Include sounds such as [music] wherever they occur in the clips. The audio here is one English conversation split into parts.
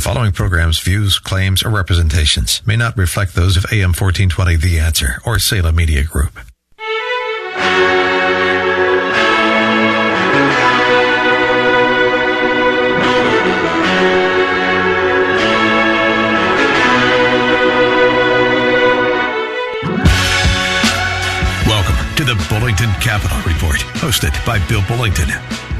The following program's views, claims, or representations may not reflect those of AM 1420 The Answer or Salem Media Group. Welcome to the Bullington Capital Report, hosted by Bill Bullington.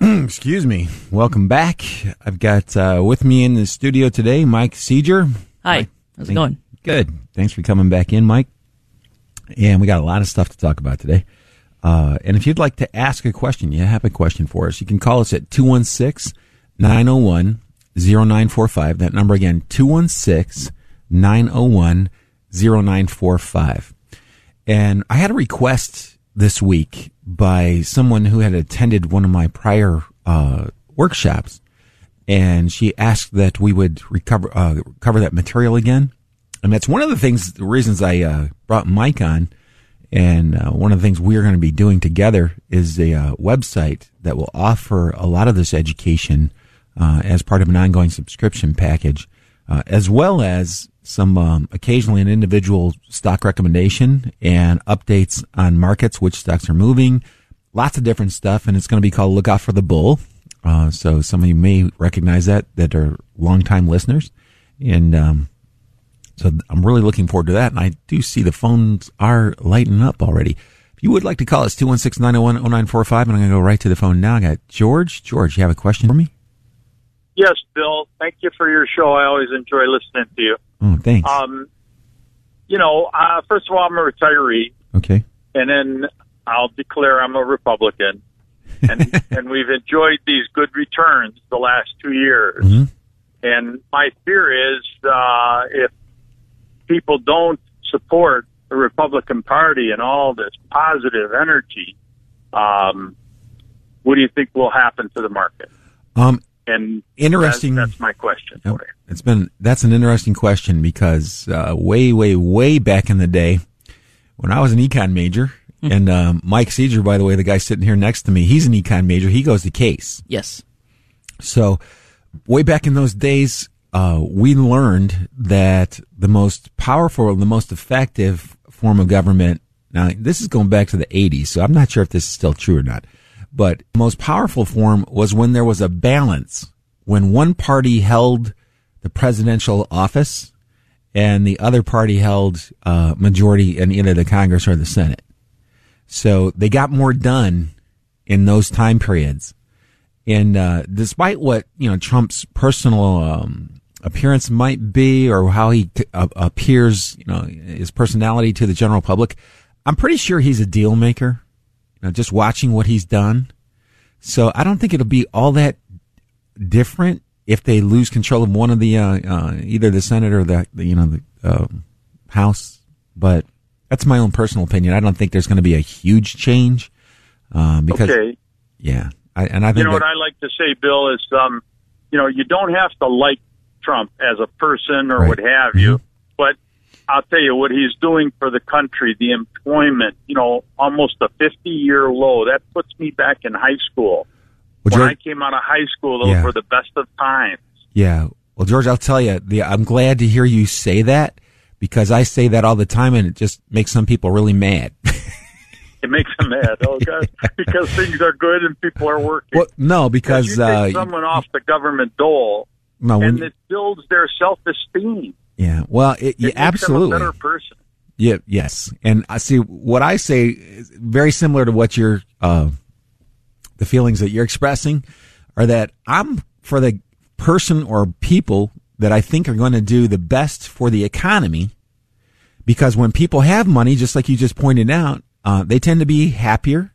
[clears throat] excuse me. Welcome back. I've got uh, with me in the studio today Mike Seeger. Hi. Mike, How's it thank- going? Good. Thanks for coming back in, Mike. And we got a lot of stuff to talk about today. Uh, and if you'd like to ask a question, you have a question for us, you can call us at 216 901 0945. That number again, 216 901 0945. And I had a request this week by someone who had attended one of my prior uh, workshops, and she asked that we would recover uh, cover that material again. And that's one of the things, the reasons I uh, brought Mike on. And uh, one of the things we're going to be doing together is a uh, website that will offer a lot of this education uh, as part of an ongoing subscription package, uh, as well as some um, occasionally an individual stock recommendation and updates on markets, which stocks are moving, lots of different stuff. And it's going to be called Look Out for the Bull. Uh, so some of you may recognize that that are longtime listeners, and um, so I'm really looking forward to that. And I do see the phones are lighting up already. If you would like to call us 216-901-0945, and I'm going to go right to the phone now. I got George. George, you have a question for me? Yes, Bill. Thank you for your show. I always enjoy listening to you. Oh, thanks. Um, you know, uh, first of all, I'm a retiree, okay. and then I'll declare I'm a Republican. And, [laughs] and we've enjoyed these good returns the last two years. Mhm. And my fear is uh, if people don't support the Republican Party and all this positive energy, um, what do you think will happen to the market? Um, And Interesting. That's, that's my question Yep. for you. It's been that's an interesting question because uh, way, way, way back in the day, when I was an econ major, and um, Mike Seeger, by the way, the guy sitting here next to me, he's an econ major. He goes to Case. Yes. So, way back in those days, uh, we learned that the most powerful, the most effective form of government. Now, this is going back to the 80s, so I'm not sure if this is still true or not. But most powerful form was when there was a balance, when one party held the presidential office and the other party held uh, majority in either the Congress or the Senate. So they got more done in those time periods. And uh, despite what you know Trump's personal um, appearance might be, or how he uh, appears, you know, his personality to the general public, I'm pretty sure he's a deal maker. You know, just watching what he's done, so I don't think it'll be all that different if they lose control of one of the uh, uh, either the Senate or the, the you know the um House. But that's my own personal opinion. I don't think there's going to be a huge change um, because Okay. yeah, I, and I think You know that, what I like to say, Bill, is um, you know, you don't have to like Trump as a person or Right. what have you, but I'll tell you what he's doing for the country, the employment, you know, almost a 50 year low. That puts me back in high school. Well, when I came out of high school, those Yeah. were the best of times. Yeah. Well, George, I'll tell you, the, I'm glad to hear you say that because I say that all the time and it just makes some people really mad. [laughs] It makes them mad. Oh, God. [laughs] because things are good and people are working. well, no, because, you uh, someone off the government dole no, and it builds their self esteem. Yeah. Well, it, It yeah, makes them a absolutely. better person. Yeah, yes. And I see what I say is very similar to what you're, uh, the feelings that you're expressing are that I'm for the person or people that I think are going to do the best for the economy. Because when people have money, just like you just pointed out, uh, they tend to be happier.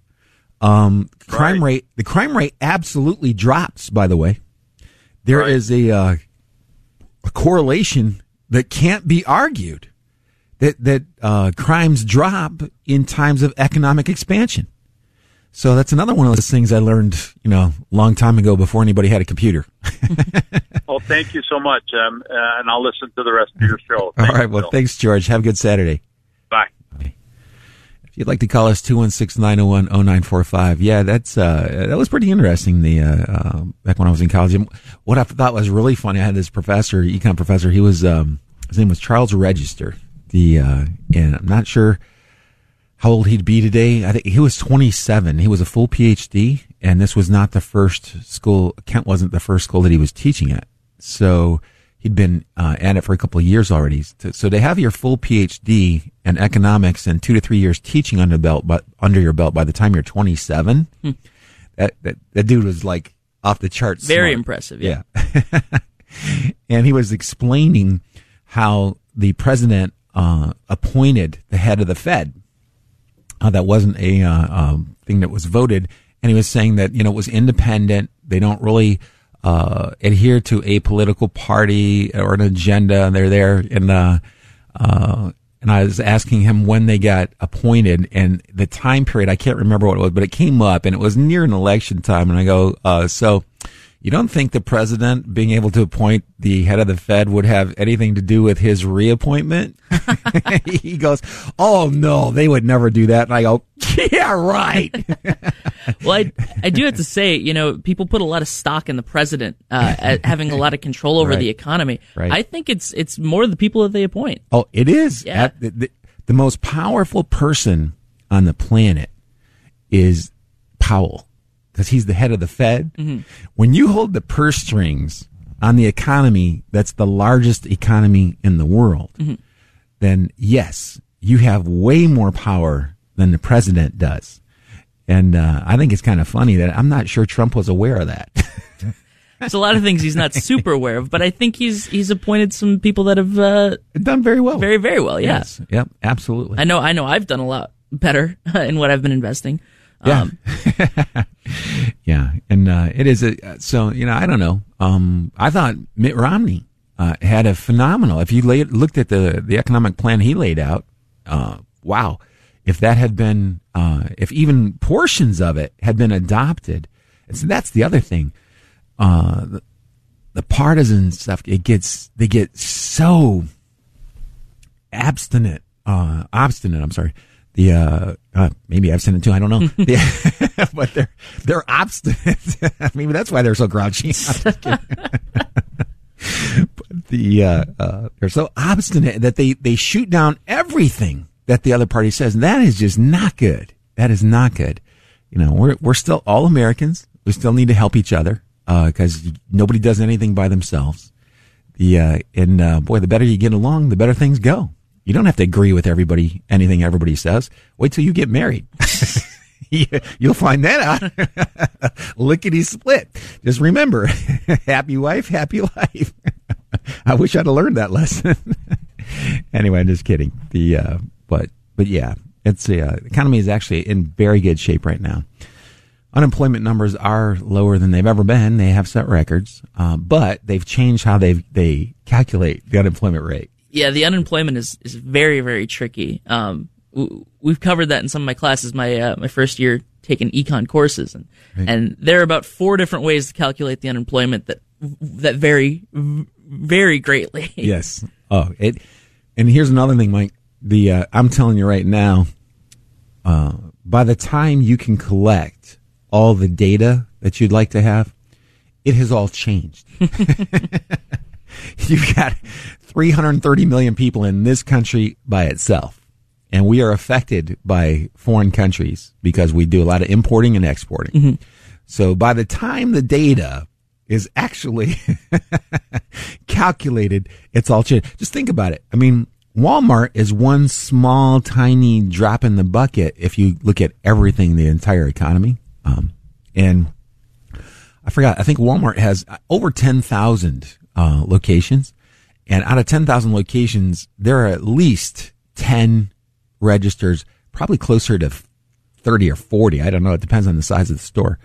Um, crime Right. rate, the crime rate absolutely drops, by the way. There is Right. a, uh, a correlation that can't be argued that that uh, crimes drop in times of economic expansion. So that's another one of those things I learned, you know, a long time ago before anybody had a computer. [laughs] Well, thank you so much, um, uh, and I'll listen to the rest of your show. All Thank right. you, Well, Bill. thanks, George. Have a good Saturday. If you'd like to call us 216-901-0945. Yeah, that's uh that was pretty interesting the uh, uh back when I was in college. And what I thought was really funny, I had this professor, econ professor, he was um his name was Charles Register. The uh and I'm not sure how old he'd be today. I think he was 27. He was a full PhD and this was not the first school Kent wasn't the first school that he was teaching at. So he'd been uh, at it for a couple of years already. So, to have your full PhD in economics and two to three years teaching under belt, but under your belt by the time you're 27, that, that that dude was like off the charts. Very smart. impressive. Yeah. Yeah. [laughs] and he was explaining how the president uh, appointed the head of the Fed. Uh, that wasn't a uh, um, thing that was voted, and he was saying that you know it was independent. They don't really uh, adhere to a political party or an agenda. And they're there, and uh, uh, and I was asking him when they got appointed and the time period. I can't remember what it was, but it came up, and it was near an election time. And I go, uh, so you don't think the president being able to appoint the head of the Fed would have anything to do with his reappointment? [laughs] he goes, Oh no, they would never do that. And I go, Yeah, right. [laughs] [laughs] Well, I, I do have to say, you know, people put a lot of stock in the president uh, [laughs] having a lot of control over Right. the economy. Right. I think it's it's more the people that they appoint. oh, it is. Yeah. At- the, the, the most powerful person on the planet is Powell because he's the head of the Fed. When you hold the purse strings on the economy that's the largest economy in the world, then yes, you have way more power than the president does. And uh, I think it's kind of funny that I'm not sure Trump was aware of that. [laughs] There's a lot of things he's not super aware of, but I think he's he's appointed some people that have uh, Done very well. very very well. Yeah. Yes. Yep. Absolutely. I know I know I've done a lot better [laughs] in what I've been investing. Yeah. Um, [laughs] Yeah, and uh, it is a so you know I don't know. Um, I thought Mitt Romney uh, had a phenomenal. If you laid, looked at the the economic plan he laid out, uh, wow! If that had been, uh, if even portions of it had been adopted, and so that's the other thing. Uh, the, the partisan stuff it gets they get so abstinent, uh, obstinate. I'm sorry. The uh, uh, maybe abstinent too. I don't know. [laughs] The- [laughs] but they're they're obstinate. [laughs] maybe that's why they're so grouchy. I'm just kidding. but the uh, uh, they're so obstinate that they they shoot down everything that the other party says, and that is just not good. That is not good. You know, we're we're still all Americans. We still need to help each other because nobody does anything by themselves. The uh, and uh, boy, the better you get along, the better things go. You don't have to agree with everybody, anything everybody says. Wait till you get married. [laughs] You- You'll find that out. [laughs] Lickety split. Just remember, [laughs] happy wife, happy life. I wish I'd have learned that lesson. anyway, I'm just kidding. The uh, but but yeah, it's the uh, economy is actually in very good shape right now. Unemployment numbers are lower than they've ever been. They have set records, uh, but they've changed how they they calculate the unemployment rate. yeah, the unemployment is, is very, very tricky. Um, we've covered that in some of my classes. My uh, my first year taking econ courses, and and there are about four different ways to calculate the unemployment that that vary very greatly. Yes. Oh, it. And here's another thing, Mike. The uh, I'm telling you right now. Uh, by the time you can collect all the data that you'd like to have, it has all changed. [laughs] You've got 330 million people in this country by itself. And we are affected by foreign countries because we do a lot of importing and exporting. So by the time the data is actually [laughs] calculated. It's all changed. Just think about it. I mean, Walmart is one small, tiny drop in the bucket if you look at everything, the entire economy. Um, and I forgot, I think Walmart has over 10,000 uh, locations. And out of 10,000 locations, there are at least 10 registers, probably closer to 30 or 40. I don't know. It depends on the size of the store.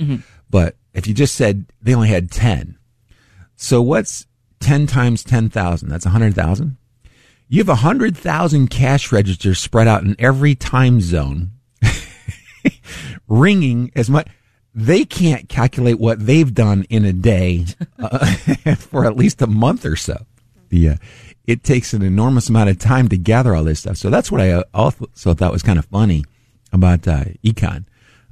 But if you just said they only had 10, so what's 10 times 10,000? That's 100,000. You have 100,000 cash registers spread out in every time zone, [laughs] ringing as much. They can't calculate what they've done in a day uh, [laughs] for at least a month or so. The, uh, it takes an enormous amount of time to gather all this stuff. So that's what I uh, also thought was kind of funny about uh, econ.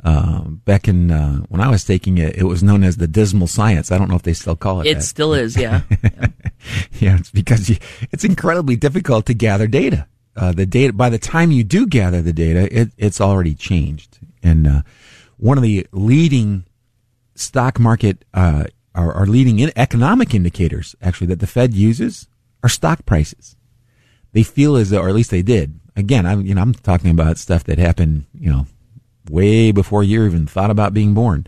Uh, back in uh, when I was taking it, it was known as the dismal science. I don't know if they still call it. It that. still is, yeah. yeah. [laughs] yeah, it's because you, it's incredibly difficult to gather data. Uh, the data by the time you do gather the data, it, it's already changed. And uh, one of the leading stock market uh, or, or leading in economic indicators, actually, that the Fed uses are stock prices. They feel as though, or at least they did. Again, I'm you know I'm talking about stuff that happened, you know, way before you even thought about being born.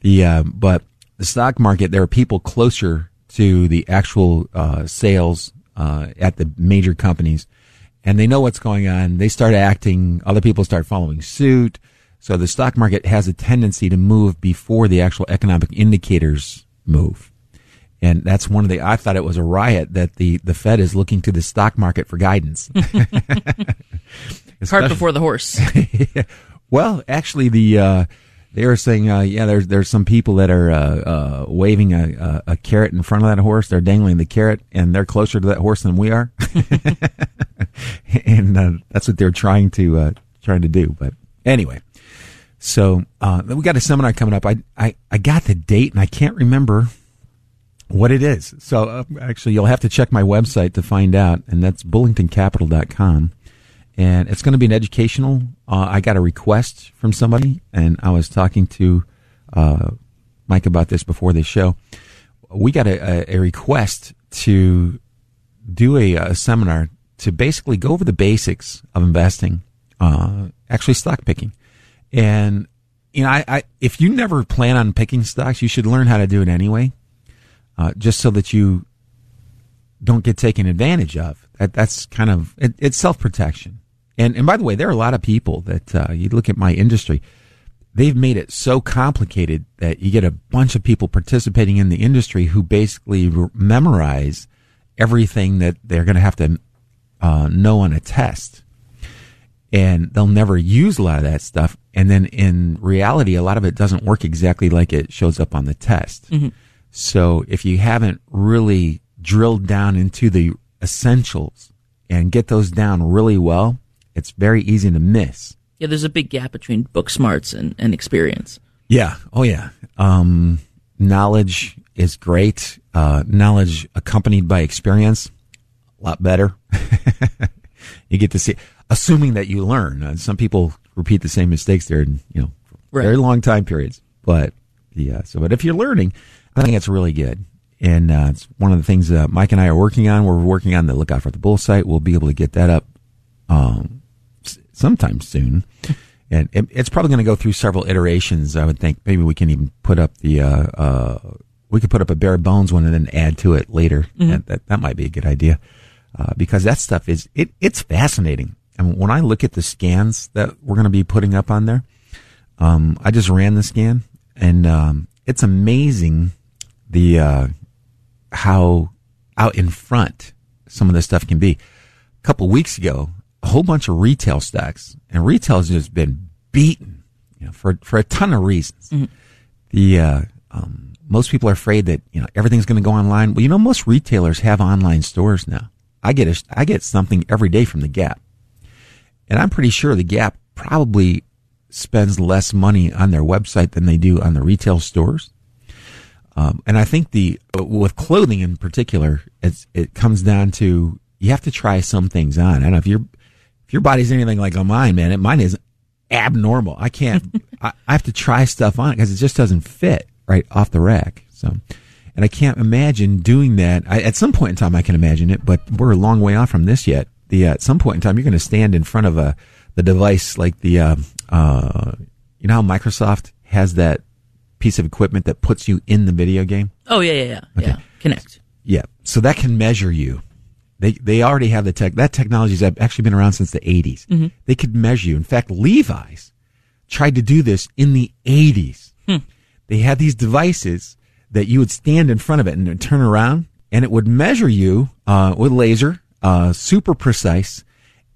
The uh, but the stock market, there are people closer to the actual uh, sales uh, at the major companies, and they know what's going on. They start acting. Other people start following suit. So the stock market has a tendency to move before the actual economic indicators move. And that's one of the, I thought it was a riot that the, the Fed is looking to the stock market for guidance. [laughs] Cart before the horse. [laughs] well, actually, the, uh, they were saying, uh, yeah, there's there's some people that are uh, uh, waving a, a, a carrot in front of that horse. They're dangling the carrot, and they're closer to that horse than we are. [laughs] and uh, that's what they're trying to uh, trying to do. But anyway, so we got a seminar coming up. I, I I got the date, and I can't remember what it is. So actually, you'll have to check my website to find out, and that's bullingtoncapital.com. And it's going to be an educational. Uh, I got a request from somebody, and I was talking to uh, Mike about this before the show. We got a, a, a request to do a, a, seminar to basically go over the basics of investing, uh, actually stock picking. And you know, I, I if you never plan on picking stocks, you should learn how to do it anyway uh, just so that you don't get taken advantage of. That, that's kind of it, it's self protection. And and by the way, there are a lot of people that uh, you look at my industry. They've made it so complicated that you get a bunch of people participating in the industry who basically re- memorize everything that they're going to have to uh, know on a test, and they'll never use a lot of that stuff. And then in reality, a lot of it doesn't work exactly like it shows up on the test. Mm-hmm. So if you haven't really drilled down into the essentials and get those down really well, it's very easy to miss. Yeah, there's a big gap between book smarts and, and experience. Yeah. Oh, yeah. Um, knowledge is great. Uh, knowledge accompanied by experience, a lot better. [laughs] you get to see, assuming that you learn. Uh, some people repeat the same mistakes there in, you know, Right. very long time periods. But yeah, so, but if you're learning, I think it's really good. And uh, it's one of the things uh, Mike and I are working on. We're working on the Lookout for the Bull site. We'll be able to get that up um, sometime soon. [laughs] And it, it's probably going to go through several iterations. I would think maybe we can even put up the uh, uh, we could put up a bare bones one and then add to it later. That, that that might be a good idea uh, because that stuff is it it's fascinating. And when I look at the scans that we're going to be putting up on there, um, I just ran the scan and um, it's amazing the uh, how out in front some of this stuff can be. A couple weeks ago, a whole bunch of retail stocks, and retail has just been beaten, you know, for for a ton of reasons. The uh, um, most people are afraid that you know everything's going to go online. Well, you know, most retailers have online stores now. I get a, I get something every day from the Gap, and I'm pretty sure the Gap probably spends less money on their website than they do on the retail stores. Um, and I think the with clothing in particular, it's it comes down to you have to try some things on. I don't know if your if your body's anything like mine, man. It, mine is abnormal. I can't. [laughs] I, I have to try stuff on it because it just doesn't fit right off the rack. So And I can't imagine doing that. I, at some point in time, I can imagine it, but we're a long way off from this yet. The uh, at some point in time, you're going to stand in front of a the device like the uh, uh, you know how Microsoft has that piece of equipment that puts you in the video game. Oh yeah, yeah, yeah. Okay. yeah. Kinect. Yeah, so that can measure you. They they already have the tech. That technology's actually been around since the 80s. They could measure you. In fact, Levi's tried to do this in the 80s. They had these devices that you would stand in front of it and turn around, and it would measure you uh, with laser, uh, super precise,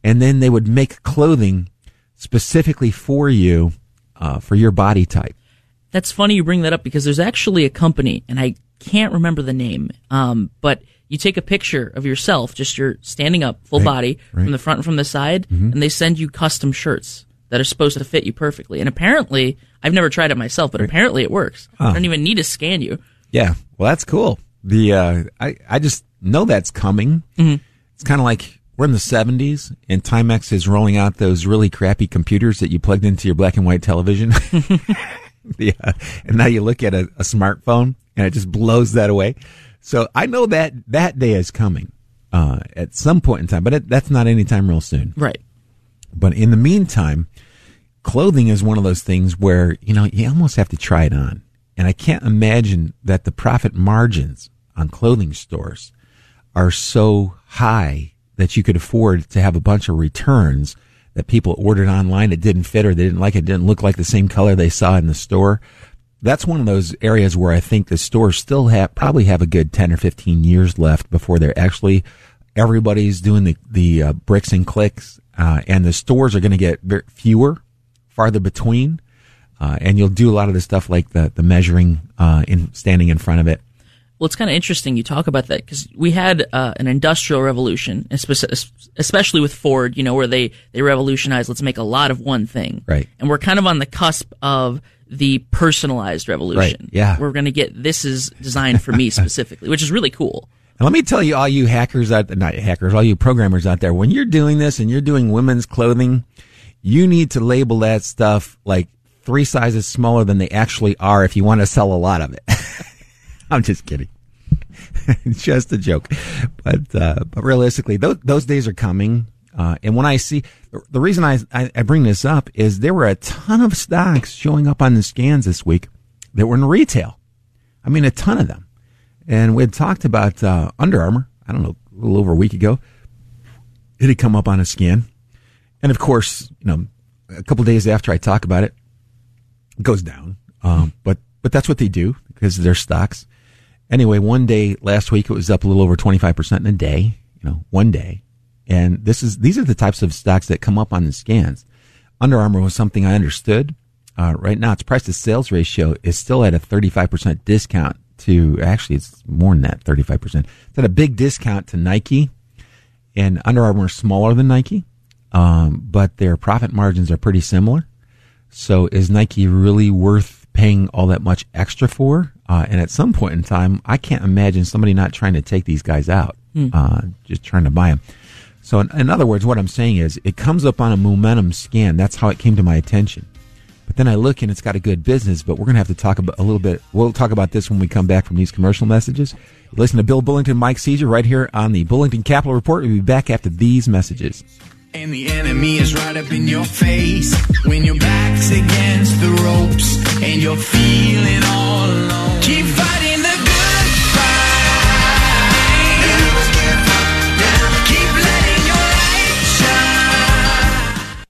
and then they would make clothing specifically for you uh, for your body type. That's funny you bring that up because there's actually a company, and I can't remember the name, um, but you take a picture of yourself, just you're standing up, full Right, body, right. Mm-hmm. from the front and from the side, and they send you custom shirts that are supposed to fit you perfectly. And apparently, I've never tried it myself, but apparently it works. I don't even need to scan you. Yeah, well, that's cool. The uh, I I just know that's coming. It's kind of like we're in the '70s, and Timex is rolling out those really crappy computers that you plugged into your black and white television. [laughs] [laughs] yeah, and now you look at a, a smartphone, and it just blows that away. So I know that that day is coming uh, at some point in time, but it, that's not anytime real soon. Right. But in the meantime, clothing is one of those things where, you know, you almost have to try it on. And I can't imagine that the profit margins on clothing stores are so high that you could afford to have a bunch of returns that people ordered online it didn't fit or they didn't like it, didn't look like the same color they saw in the store. That's one of those areas where I think the stores still have probably have a good 10 or 15 years left before they're actually everybody's doing the the uh, bricks and clicks uh, and the stores are going to get fewer farther between uh, and you'll do a lot of the stuff like the the measuring uh, in standing in front of it Well, it's kind of interesting you talk about that because we had uh, an industrial revolution, especially with Ford, you know, where they, they revolutionized, let's make a lot of one thing. Right. And we're kind of on the cusp of the personalized revolution. Right, yeah. We're going to get this is designed for me [laughs] specifically, which is really cool. And let me tell you, all you hackers out, not hackers, all you programmers out there, when you're doing this and you're doing women's clothing, you need to label that stuff like three sizes smaller than they actually are if you want to sell a lot of it. [laughs] I'm just kidding. it's [laughs] just a joke. But, uh, but realistically, those, those days are coming. Uh, and when I see, the reason I, I, I bring this up is there were a ton of stocks showing up on the scans this week that were in retail. I mean, a ton of them. And we had talked about uh, Under Armour, I don't know, a little over a week ago. It had come up on a scan. And of course, you know, a couple days after I talk about it, it goes down. Um, but, but that's what they do because they're stocks. Anyway, one day last week, it was up a little over 25% in a day, you know, one day. And this is, these are the types of stocks that come up on the scans. Under Armour was something I understood. Uh, right now, its price to sales ratio is still at a 35% discount to, actually, it's more than that, 35%. It's at a big discount to Nike. And Under Armour is smaller than Nike, um, but their profit margins are pretty similar. So is Nike really worth paying all that much extra for? Uh, and at some point in time, I can't imagine somebody not trying to take these guys out, uh, just trying to buy them. So in, in other words, what I'm saying is it comes up on a momentum scan. That's how it came to my attention. But then I look and it's got a good business, but we're going to have to talk about a little bit. We'll talk about this when we come back from these commercial messages. Listen to Bill Bullington, Mike Caesar right here on the Bullington Capital Report. We'll be back after these messages. And the enemy is right up in your face when your back's against the ropes and you're feeling all alone. Keep fighting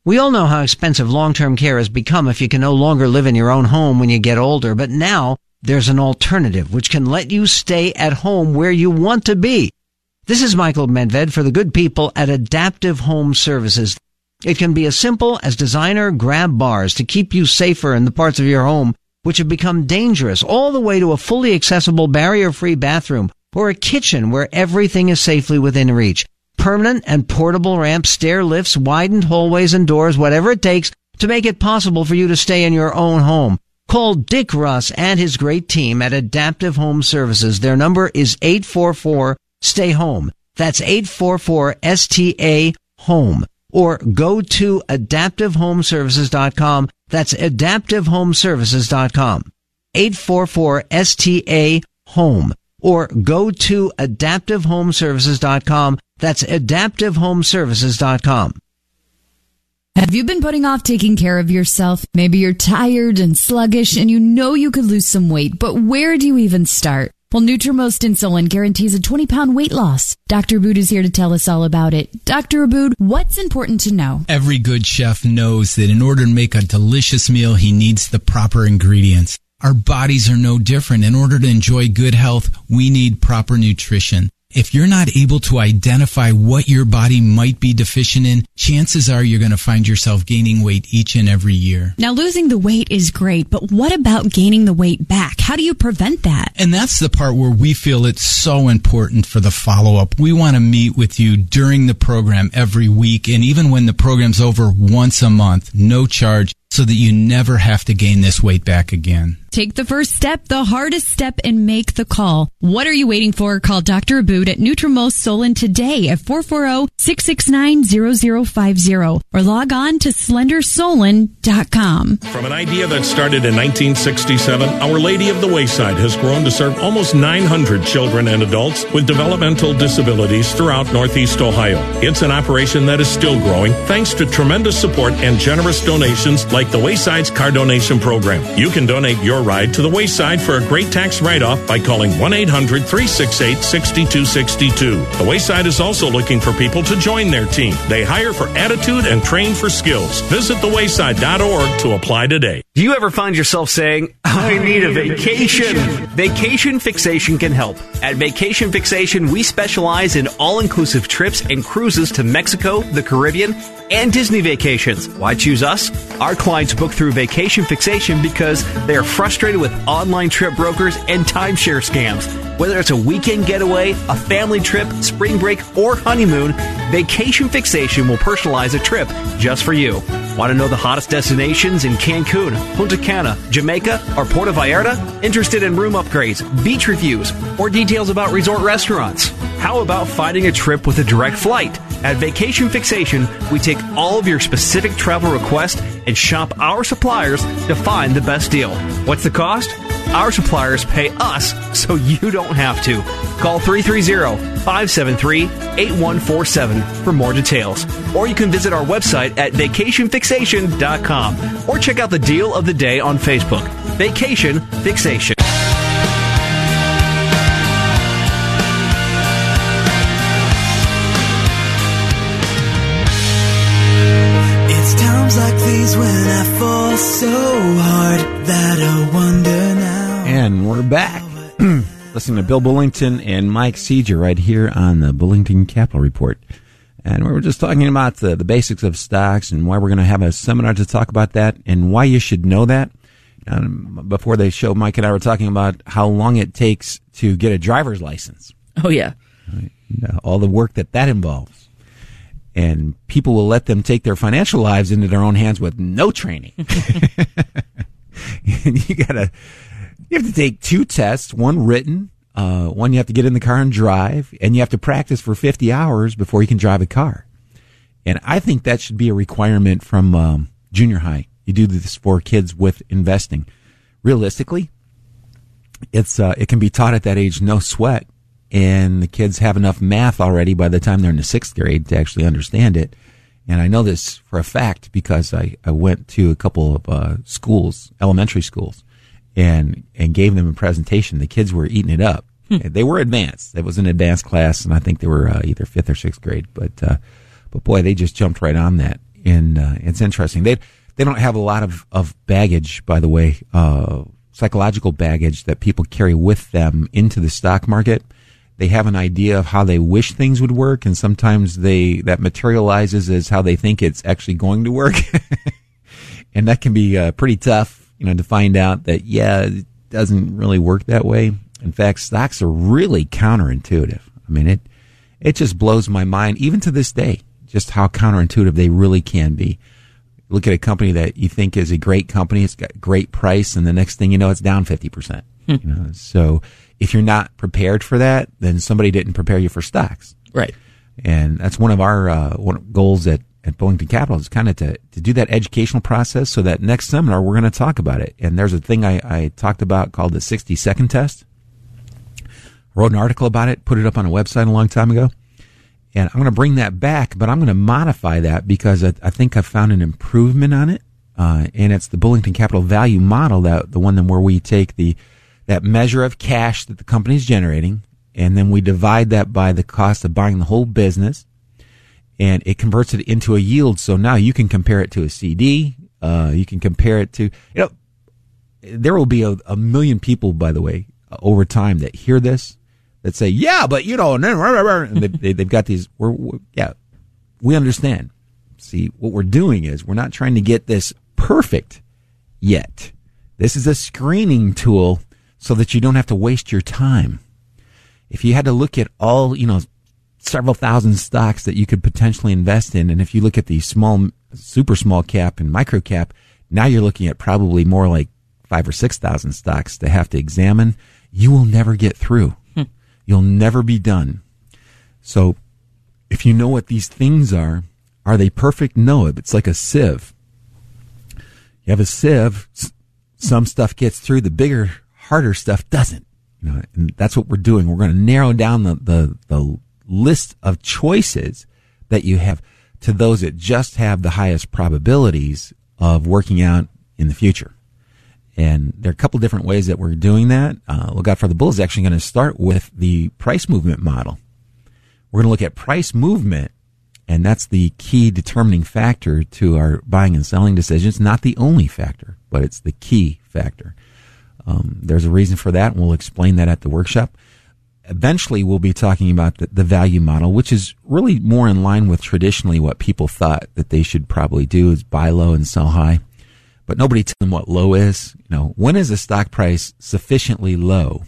We all know how expensive long-term care has become if you can no longer live in your own home when you get older, but now there's an alternative which can let you stay at home where you want to be. This is Michael Medved for the good people at Adaptive Home Services. It can be as simple as designer grab bars to keep you safer in the parts of your home which have become dangerous, all the way to a fully accessible barrier-free bathroom or a kitchen where everything is safely within reach. Permanent and portable ramps, stair lifts, widened hallways and doors, whatever it takes to make it possible for you to stay in your own home. Call Dick Russ and his great team at Adaptive Home Services. Their number is 844 Stay Home. That's 844 STA Home. Or go to adaptivehomeservices.com. That's adaptivehomeservices.com. 844 STA home or go to adaptivehomeservices.com. That's adaptivehomeservices.com. Have you been putting off taking care of yourself? Maybe you're tired and sluggish and you know you could lose some weight, but where do you even start? Well, Nutrimost insulin guarantees a 20 pound weight loss. Dr. Abood is here to tell us all about it. Dr. Abood, what's important to know? Every good chef knows that in order to make a delicious meal, he needs the proper ingredients. Our bodies are no different. In order to enjoy good health, we need proper nutrition. If you're not able to identify what your body might be deficient in, chances are you're going to find yourself gaining weight each and every year. Now, losing the weight is great, but what about gaining the weight back? How do you prevent that? And that's the part where we feel it's so important for the follow up. We want to meet with you during the program every week and even when the program's over once a month, no charge so that you never have to gain this weight back again. Take the first step, the hardest step, and make the call. What are you waiting for? Call Dr. Abood at Nutrimost Solon today at 440-669-0050 or log on to slendersolon.com. From an idea that started in 1967, Our Lady of the Wayside has grown to serve almost 900 children and adults with developmental disabilities throughout Northeast Ohio. It's an operation that is still growing thanks to tremendous support and generous donations like the Wayside's car donation program. You can donate your ride to the Wayside for a great tax write off by calling 1 800 368 6262. The Wayside is also looking for people to join their team. They hire for attitude and train for skills. Visit thewayside.org to apply today. Do you ever find yourself saying, I need a vacation? Vacation Fixation can help. At Vacation Fixation, we specialize in all inclusive trips and cruises to Mexico, the Caribbean, and Disney vacations. Why choose us? Our clients book through Vacation Fixation because they are frustrated with online trip brokers and timeshare scams. Whether it's a weekend getaway, a family trip, spring break, or honeymoon, Vacation Fixation will personalize a trip just for you. Want to know the hottest destinations in Cancun, Punta Cana, Jamaica, or Puerto Vallarta? Interested in room upgrades, beach reviews, or details about resort restaurants? How about finding a trip with a direct flight? At Vacation Fixation, we take all of your specific travel requests and shop our suppliers to find the best deal. What's the cost? Our suppliers pay us so you don't have to. Call 330-573-8147 for more details. Or you can visit our website at vacationfixation.com or check out the deal of the day on Facebook. Vacation Fixation. Times these when I fall so hard that I wonder now. And we're back. [clears throat] Listening to Bill Bullington and Mike Seeger right here on the Bullington Capital Report. And we were just talking about the, the basics of stocks and why we're going to have a seminar to talk about that and why you should know that. Um, before the show, Mike and I were talking about how long it takes to get a driver's license. Oh, yeah. Right? All the work that that involves. And people will let them take their financial lives into their own hands with no training. [laughs] [laughs] you gotta, you have to take two tests, one written, uh, one you have to get in the car and drive, and you have to practice for 50 hours before you can drive a car. And I think that should be a requirement from um, junior high. You do this for kids with investing. Realistically, it's uh, it can be taught at that age, no sweat, and the kids have enough math already by the time they're in the sixth grade to actually understand it. And I know this for a fact because I, I went to a couple of uh, schools, elementary schools, and and gave them a presentation. The kids were eating it up. They were advanced. It was an advanced class, and I think they were uh, either fifth or sixth grade. But uh, but boy, they just jumped right on that, and uh, it's interesting. They they don't have a lot of of baggage, by the way, uh, psychological baggage that people carry with them into the stock market. They have an idea of how they wish things would work, and sometimes they that materializes as how they think it's actually going to work, [laughs] and that can be uh, pretty tough, you know, to find out that yeah, it doesn't really work that way. In fact, stocks are really counterintuitive. I mean, it it just blows my mind, even to this day, just how counterintuitive they really can be. Look at a company that you think is a great company, it's got great price, and the next thing you know, it's down fifty percent. You know, so if you're not prepared for that, then somebody didn't prepare you for stocks. Right. And that's one of our uh, one of goals at, at Bullington Capital is kind of to, to do that educational process so that next seminar we're going to talk about it. And there's a thing I, I talked about called the 60 second test. wrote an article about it, put it up on a website a long time ago. And I'm going to bring that back, but I'm going to modify that because I, I think I've found an improvement on it. Uh, and it's the Bullington Capital Value model, that the one where we take the that measure of cash that the company is generating, and then we divide that by the cost of buying the whole business, and it converts it into a yield. So now you can compare it to a CD. Uh, you can compare it to you know. There will be a, a million people, by the way, over time that hear this that say, "Yeah, but you know," and they, have got these. We're, we're, yeah, we understand. See, what we're doing is we're not trying to get this perfect yet. This is a screening tool so that you don't have to waste your time. If you had to look at all, you know, several thousand stocks that you could potentially invest in, and if you look at the small, super small cap and micro cap, now you're looking at probably more like five or six thousand stocks to have to examine. You will never get through. You'll never be done. So if you know what these things are, are they perfect? No, it's like a sieve. You have a sieve, some stuff gets through, the bigger, harder stuff doesn't. You know, and that's what we're doing. We're going to narrow down the, the, the list of choices that you have to those that just have the highest probabilities of working out in the future. And there are a couple different ways that we're doing that. Uh, Look out for the Bull is actually going to start with the price movement model. We're going to look at price movement, and that's the key determining factor to our buying and selling decisions. Not the only factor, but it's the key factor. Um, there's a reason for that, and we'll explain that at the workshop. Eventually, we'll be talking about the, the value model, which is really more in line with traditionally what people thought that they should probably do is buy low and sell high but nobody tells them what low is. You know, when is a stock price sufficiently low?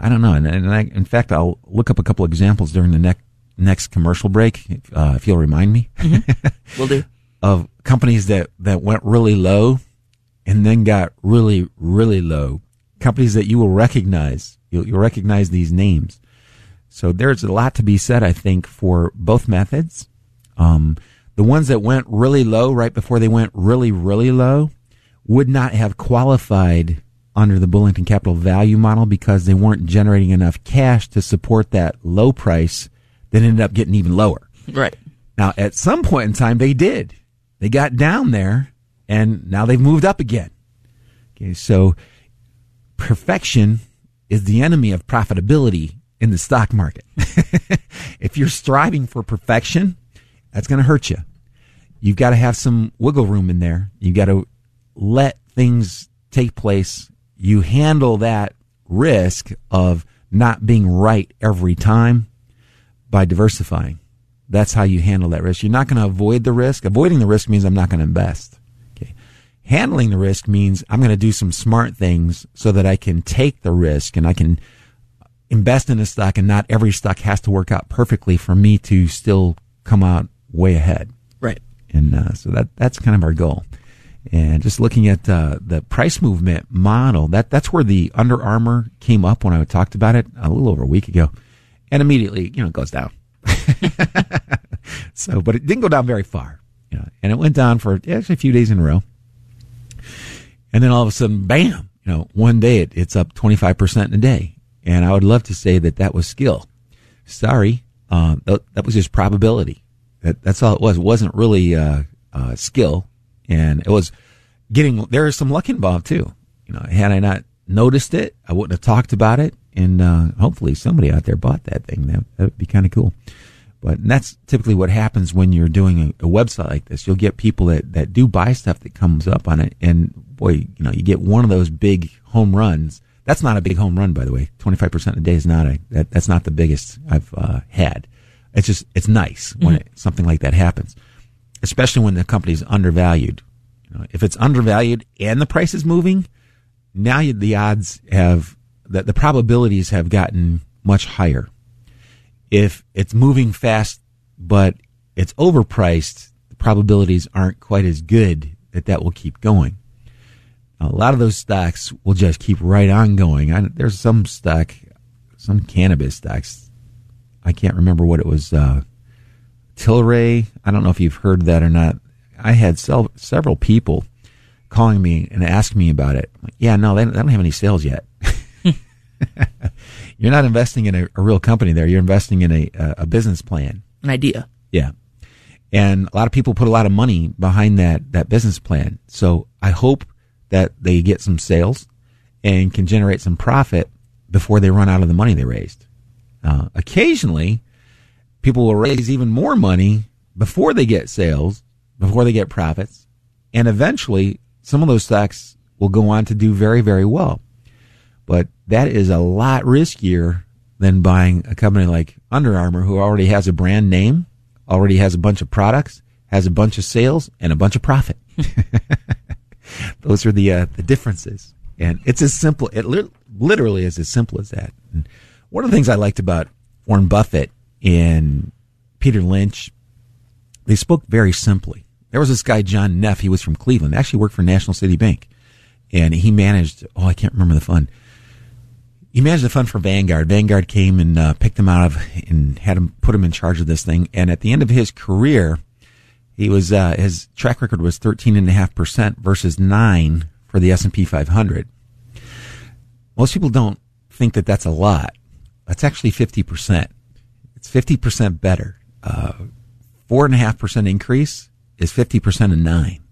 I don't know. And, and I, in fact, I'll look up a couple examples during the next next commercial break, uh, if you'll remind me. Mm-hmm. We'll do. [laughs] of companies that, that went really low and then got really, really low. Companies that you will recognize. You'll, you'll recognize these names. So there's a lot to be said, I think, for both methods. Um, the ones that went really low right before they went really, really low would not have qualified under the Bullington Capital Value model because they weren't generating enough cash to support that low price that ended up getting even lower. Right. Now, at some point in time, they did. They got down there and now they've moved up again. Okay, so perfection is the enemy of profitability in the stock market. [laughs] if you're striving for perfection, that's going to hurt you. You've got to have some wiggle room in there. You've got to let things take place. You handle that risk of not being right every time by diversifying. That's how you handle that risk. You're not going to avoid the risk. Avoiding the risk means I'm not going to invest. Okay. Handling the risk means I'm going to do some smart things so that I can take the risk and I can invest in a stock and not every stock has to work out perfectly for me to still come out way ahead. And uh, so that that's kind of our goal. And just looking at uh, the price movement model, that that's where the Under Armour came up when I talked about it a little over a week ago, and immediately you know it goes down. [laughs] so, but it didn't go down very far, you know, and it went down for actually a few days in a row, and then all of a sudden, bam! You know, one day it, it's up twenty five percent in a day, and I would love to say that that was skill. Sorry, uh, that was just probability. That, that's all it was. It wasn't really uh, uh, skill, and it was getting. There is some luck involved too. You know, had I not noticed it, I wouldn't have talked about it, and uh, hopefully somebody out there bought that thing. That would be kind of cool. But that's typically what happens when you're doing a, a, website like this. You'll get people that, that do buy stuff that comes up on it, and boy, you know, you get one of those big home runs. That's not a big home run, by the way. Twenty five percent a day is not a that, that's not the biggest I've uh, had. It's just it's nice when mm-hmm. it, something like that happens, especially when the company's undervalued. You know, if it's undervalued and the price is moving, now you, the odds have that the probabilities have gotten much higher. If it's moving fast but it's overpriced, the probabilities aren't quite as good that that will keep going. Now, a lot of those stocks will just keep right on going. I, there's some stock, some cannabis stocks I can't remember what it was. Uh, Tilray. I don't know if you've heard that or not. I had sel- several people calling me and asking me about it. Like, yeah, no, they, they don't have any sales yet. [laughs] You're not investing in a, a real company there. You're investing in a, a business plan, an idea. Yeah. And a lot of people put a lot of money behind that, that business plan. So I hope that they get some sales and can generate some profit before they run out of the money they raised. Uh, occasionally, people will raise even more money before they get sales, before they get profits, and eventually some of those stocks will go on to do very, very well. But that is a lot riskier than buying a company like Under Armour, who already has a brand name, already has a bunch of products, has a bunch of sales, and a bunch of profit. [laughs] Those are the uh, the differences, and it's as simple. It li- literally is as simple as that. And one of the things I liked about Warren Buffett and Peter Lynch, they spoke very simply. There was this guy John Neff. He was from Cleveland. Actually worked for National City Bank, and he managed. Oh, I can't remember the fund. He managed the fund for Vanguard. Vanguard came and uh, picked him out of and had him put him in charge of this thing. And at the end of his career, he was uh, his track record was thirteen and a half percent versus nine for the S and P 500. Most people don't think that that's a lot. That's actually fifty percent. It's fifty percent better. Uh, four and a half percent increase is fifty percent of nine.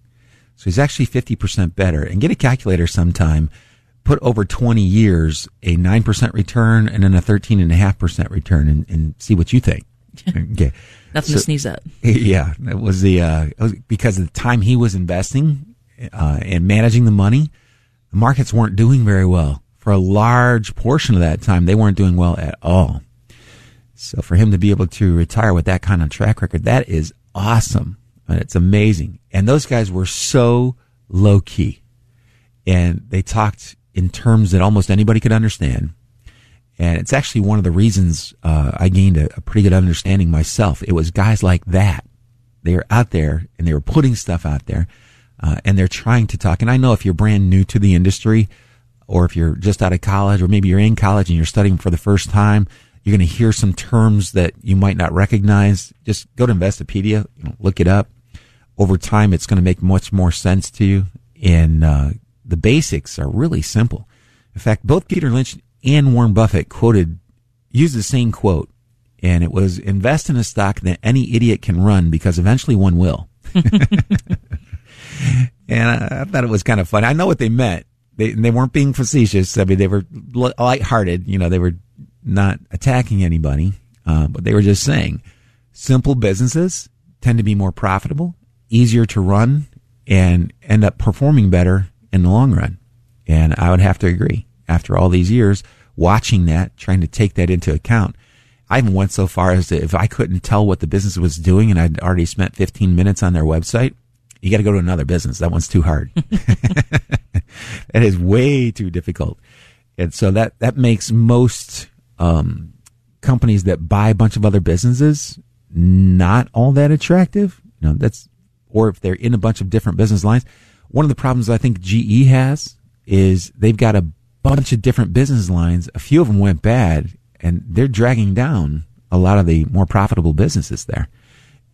So he's actually fifty percent better. And get a calculator sometime. Put over twenty years a nine percent return and then a thirteen and a half percent return, and, and see what you think. [laughs] okay. Nothing so, to sneeze at. [laughs] Yeah, it was the uh, it was because of the time he was investing uh, and managing the money, the markets weren't doing very well for a large portion of that time. They weren't doing well at all. So for him to be able to retire with that kind of track record, that is awesome. And it's amazing. And those guys were so low key, and they talked in terms that almost anybody could understand. And it's actually one of the reasons uh, I gained a, a, pretty good understanding myself. It was guys like that. They were out there and they were putting stuff out there, uh, and they're trying to talk. And I know if you're brand new to the industry, or if you're just out of college, or maybe you're in college and you're studying for the first time, you're going to hear some terms that you might not recognize. Just go to Investopedia, you know, look it up. Over time, it's going to make much more sense to you. And uh, the basics are really simple. In fact, both Peter Lynch and Warren Buffett quoted, used the same quote, and it was invest in a stock that any idiot can run because eventually one will. [laughs] [laughs] and I, I, thought it was kind of funny. I know what they meant. They, they weren't being facetious. I mean, they were lighthearted. You know, they were not attacking anybody, uh, but they were just saying simple businesses tend to be more profitable, easier to run, and end up performing better in the long run. And I would have to agree after all these years watching that, trying to take that into account. I even went so far as to, if I couldn't tell what the business was doing and I'd already spent 15 minutes on their website, you got to go to another business. That one's too hard. [laughs] [laughs] that is way too difficult. And so that, that makes most, um, companies that buy a bunch of other businesses not all that attractive. You know, that's, or if they're in a bunch of different business lines. One of the problems I think GE has is they've got a bunch of different business lines. A few of them went bad, and they're dragging down a lot of the more profitable businesses there.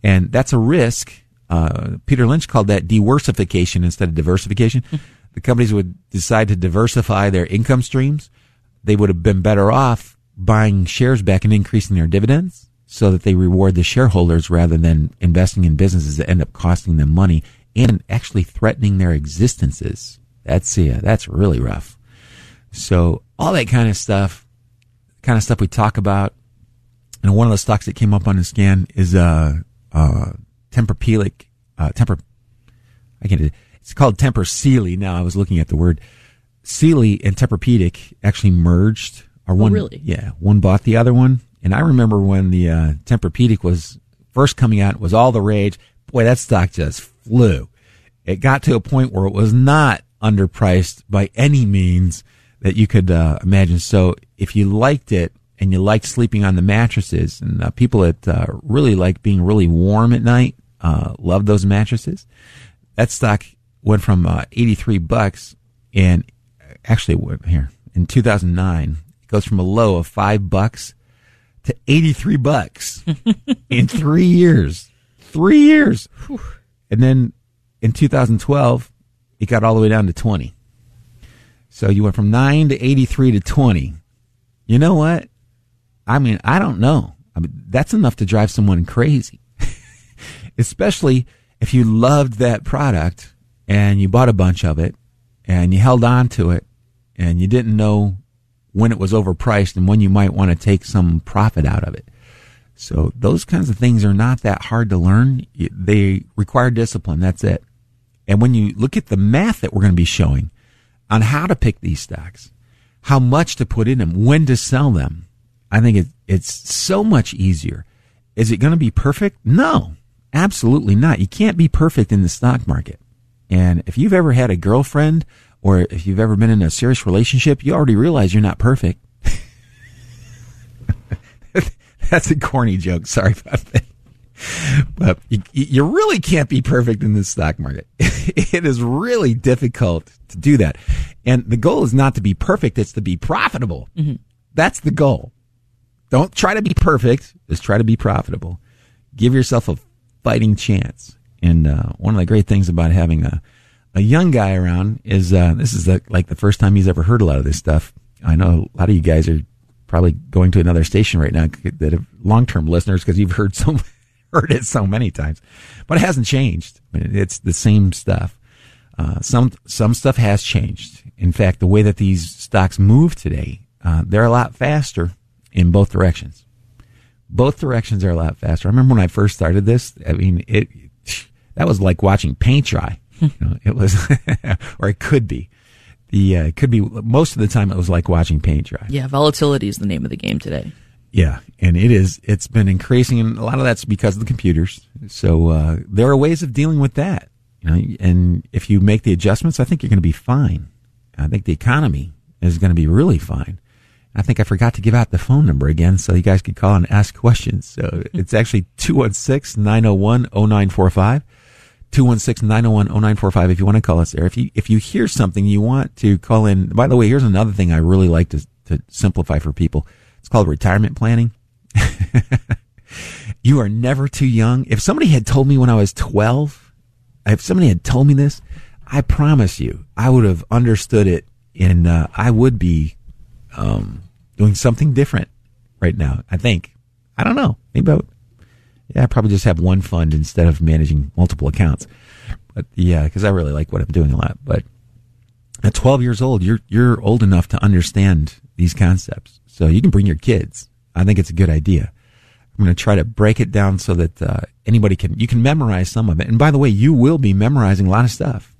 And that's a risk. Uh, Peter Lynch called that diworsification instead of diversification. [laughs] the companies would decide to diversify their income streams. They would have been better off buying shares back and increasing their dividends so that they reward the shareholders rather than investing in businesses that end up costing them money and actually threatening their existences. That's yeah, that's really rough. So all that kind of stuff, kind of stuff we talk about. And one of the stocks that came up on the scan is uh uh Tempur-Pedic uh Temper I can't it's called Tempur Sealy. Now I was looking at the word Sealy and Tempur-Pedic actually merged or oh, one really? yeah, one bought the other one. And I remember when the uh Tempur-Pedic was first coming out, it was all the rage. Boy, that stock just flew. It got to a point where it was not underpriced by any means that you could uh, imagine. So if you liked it and you liked sleeping on the mattresses, and uh, people that uh, really like being really warm at night uh, love those mattresses, that stock went from uh, 83 bucks and actually here in 2009 it goes from a low of five bucks to 83 bucks [laughs] in three years. Three years. And then in 2012, it got all the way down to 20. So you went from 9 to 83 to 20. you know what? I mean, I don't know. I mean, that's enough to drive someone crazy. [laughs] Especially if you loved that product and you bought a bunch of it and you held on to it and you didn't know when it was overpriced and when you might want to take some profit out of it. So those kinds of things are not that hard to learn. They require discipline. That's it. And when you look at the math that we're going to be showing on how to pick these stocks, how much to put in them, when to sell them, I think it, it's so much easier. Is it going to be perfect? No, absolutely not. You can't be perfect in the stock market. And if you've ever had a girlfriend or if you've ever been in a serious relationship, you already realize you're not perfect. [laughs] That's a corny joke. Sorry about that. But you, you really can't be perfect in the stock market. [laughs] it is really difficult to do that. And the goal is not to be perfect, it's to be profitable. Mm-hmm. That's the goal. Don't try to be perfect, just try to be profitable. Give yourself a fighting chance. And uh, one of the great things about having a, a young guy around is uh, this is the, like the first time he's ever heard a lot of this stuff. I know a lot of you guys are probably going to another station right now that have long term listeners because you've [laughs] heard so heard it so many times, but it hasn't changed. It's the same stuff. Uh, some some stuff has changed. In fact, the way that these stocks move today, uh, they're a lot faster in both directions. Both directions are a lot faster. I remember when I first started this. I mean, it that was like watching paint dry. you know, it was, [laughs] or it could be. The uh, it could be most of the time it was like watching paint dry. Yeah, volatility is the name of the game today. Yeah, and it is. It's been increasing, and a lot of that's because of the computers. So uh, there are ways of dealing with that. You know, and if you make the adjustments, I think you're going to be fine. I think the economy is going to be really fine. I think I forgot to give out the phone number again so you guys could call and ask questions. So [laughs] it's actually 216-901-0945. 216-901-0945 if you want to call us there. If you, if you hear something you want to call in. By the way, here's another thing I really like to, to simplify for people. It's called retirement planning. [laughs] you are never too young. If somebody had told me when I was 12, if somebody had told me this, I promise you, I would have understood it and uh, I would be um, doing something different right now. I think. I don't know. Maybe I would, yeah, I probably just have one fund instead of managing multiple accounts. But yeah, because I really like what I'm doing a lot. But at 12 years old, you're you're old enough to understand these concepts, so you can bring your kids. I think it's a good idea. I'm going to try to break it down so that uh, anybody can you can memorize some of it. And by the way, you will be memorizing a lot of stuff.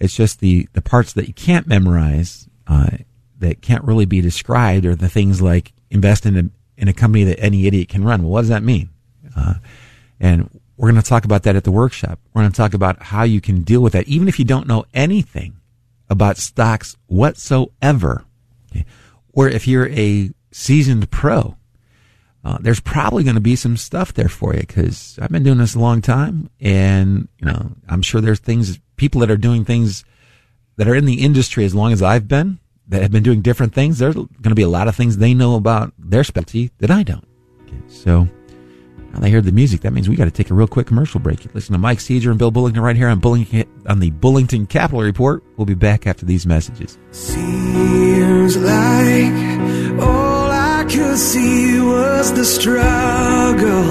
It's just the the parts that you can't memorize uh, that can't really be described are the things like invest in a in a company that any idiot can run. Well, what does that mean? Uh, and we're going to talk about that at the workshop. We're going to talk about how you can deal with that, even if you don't know anything about stocks whatsoever. Okay? Or if you're a seasoned pro, uh, there's probably going to be some stuff there for you because I've been doing this a long time, and you know I'm sure there's things people that are doing things that are in the industry as long as I've been that have been doing different things. There's going to be a lot of things they know about their specialty that I don't. Okay, so now they heard the music. That means we got to take a real quick commercial break. Listen to Mike Seeger and Bill Bullington right here on, Bulling- on the Bullington Capital Report. We'll be back after these messages. Seems like all I could see was the struggle.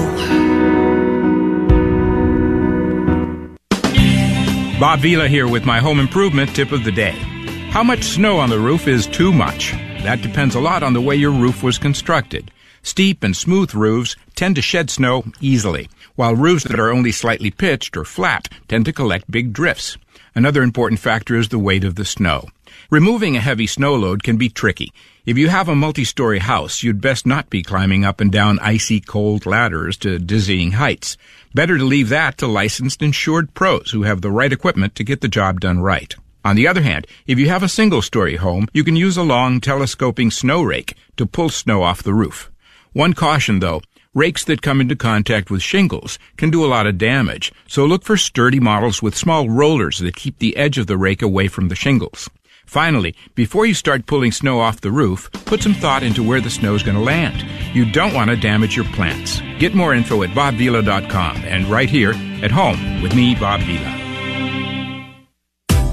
Bob Vila here with my home improvement tip of the day. How much snow on the roof is too much? That depends a lot on the way your roof was constructed. Steep and smooth roofs tend to shed snow easily, while roofs that are only slightly pitched or flat tend to collect big drifts. Another important factor is the weight of the snow. Removing a heavy snow load can be tricky. If you have a multi-story house, you'd best not be climbing up and down icy cold ladders to dizzying heights. Better to leave that to licensed insured pros who have the right equipment to get the job done right. On the other hand, if you have a single story home, you can use a long telescoping snow rake to pull snow off the roof. One caution though, rakes that come into contact with shingles can do a lot of damage, so look for sturdy models with small rollers that keep the edge of the rake away from the shingles. Finally, before you start pulling snow off the roof, put some thought into where the snow is going to land. You don't want to damage your plants. Get more info at bobvila.com and right here at home with me, Bob Vila.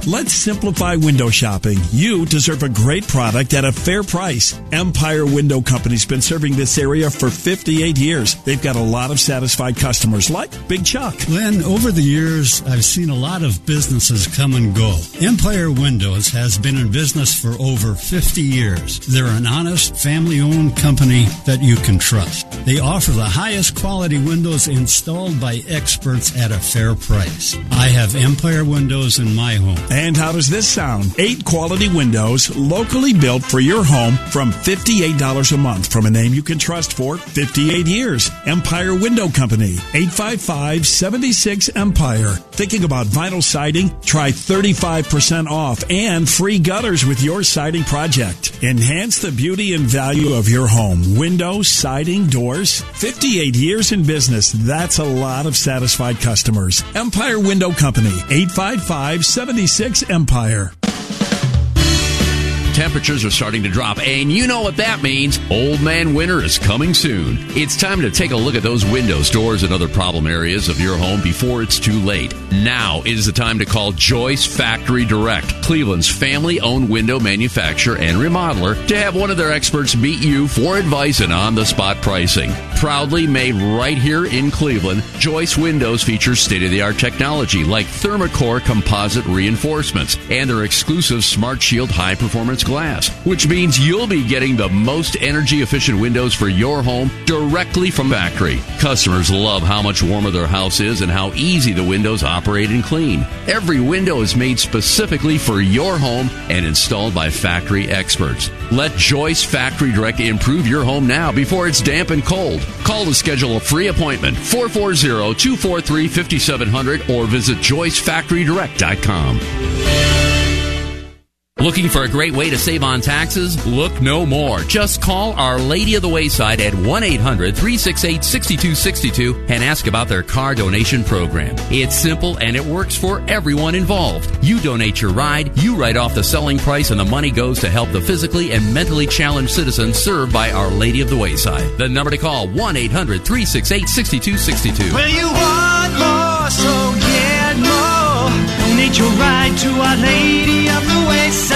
Let's simplify window shopping. You deserve a great product at a fair price. Empire Window Company's been serving this area for 58 years. They've got a lot of satisfied customers like Big Chuck. Glenn, over the years, I've seen a lot of businesses come and go. Empire Windows has been in business for over 50 years. They're an honest, family owned company that you can trust. They offer the highest quality windows installed by experts at a fair price. I have Empire Windows in my home. And how does this sound? Eight quality windows, locally built for your home from $58 a month from a name you can trust for 58 years. Empire Window Company, 855 76 Empire. Thinking about vinyl siding? Try 35% off and free gutters with your siding project. Enhance the beauty and value of your home. Windows, siding, doors. 58 years in business. That's a lot of satisfied customers. Empire Window Company, 855 76 Empire. Temperatures are starting to drop, and you know what that means. Old man winter is coming soon. It's time to take a look at those windows, doors, and other problem areas of your home before it's too late. Now is the time to call Joyce Factory Direct, Cleveland's family owned window manufacturer and remodeler, to have one of their experts meet you for advice and on the spot pricing. Proudly made right here in Cleveland, Joyce Windows features state of the art technology like Thermacore composite reinforcements and their exclusive Smart Shield high performance glass, which means you'll be getting the most energy efficient windows for your home directly from factory. Customers love how much warmer their house is and how easy the windows operate and clean. Every window is made specifically for your home and installed by factory experts. Let Joyce Factory Direct improve your home now before it's damp and cold. Call to schedule a free appointment 440 243 5700 or visit joycefactorydirect.com. Looking for a great way to save on taxes? Look no more. Just call Our Lady of the Wayside at 1 800 368 6262 and ask about their car donation program. It's simple and it works for everyone involved. You donate your ride, you write off the selling price, and the money goes to help the physically and mentally challenged citizens served by Our Lady of the Wayside. The number to call 1 800 368 6262. Well, you want more, so get more. Donate your ride to Our Lady of the Wayside.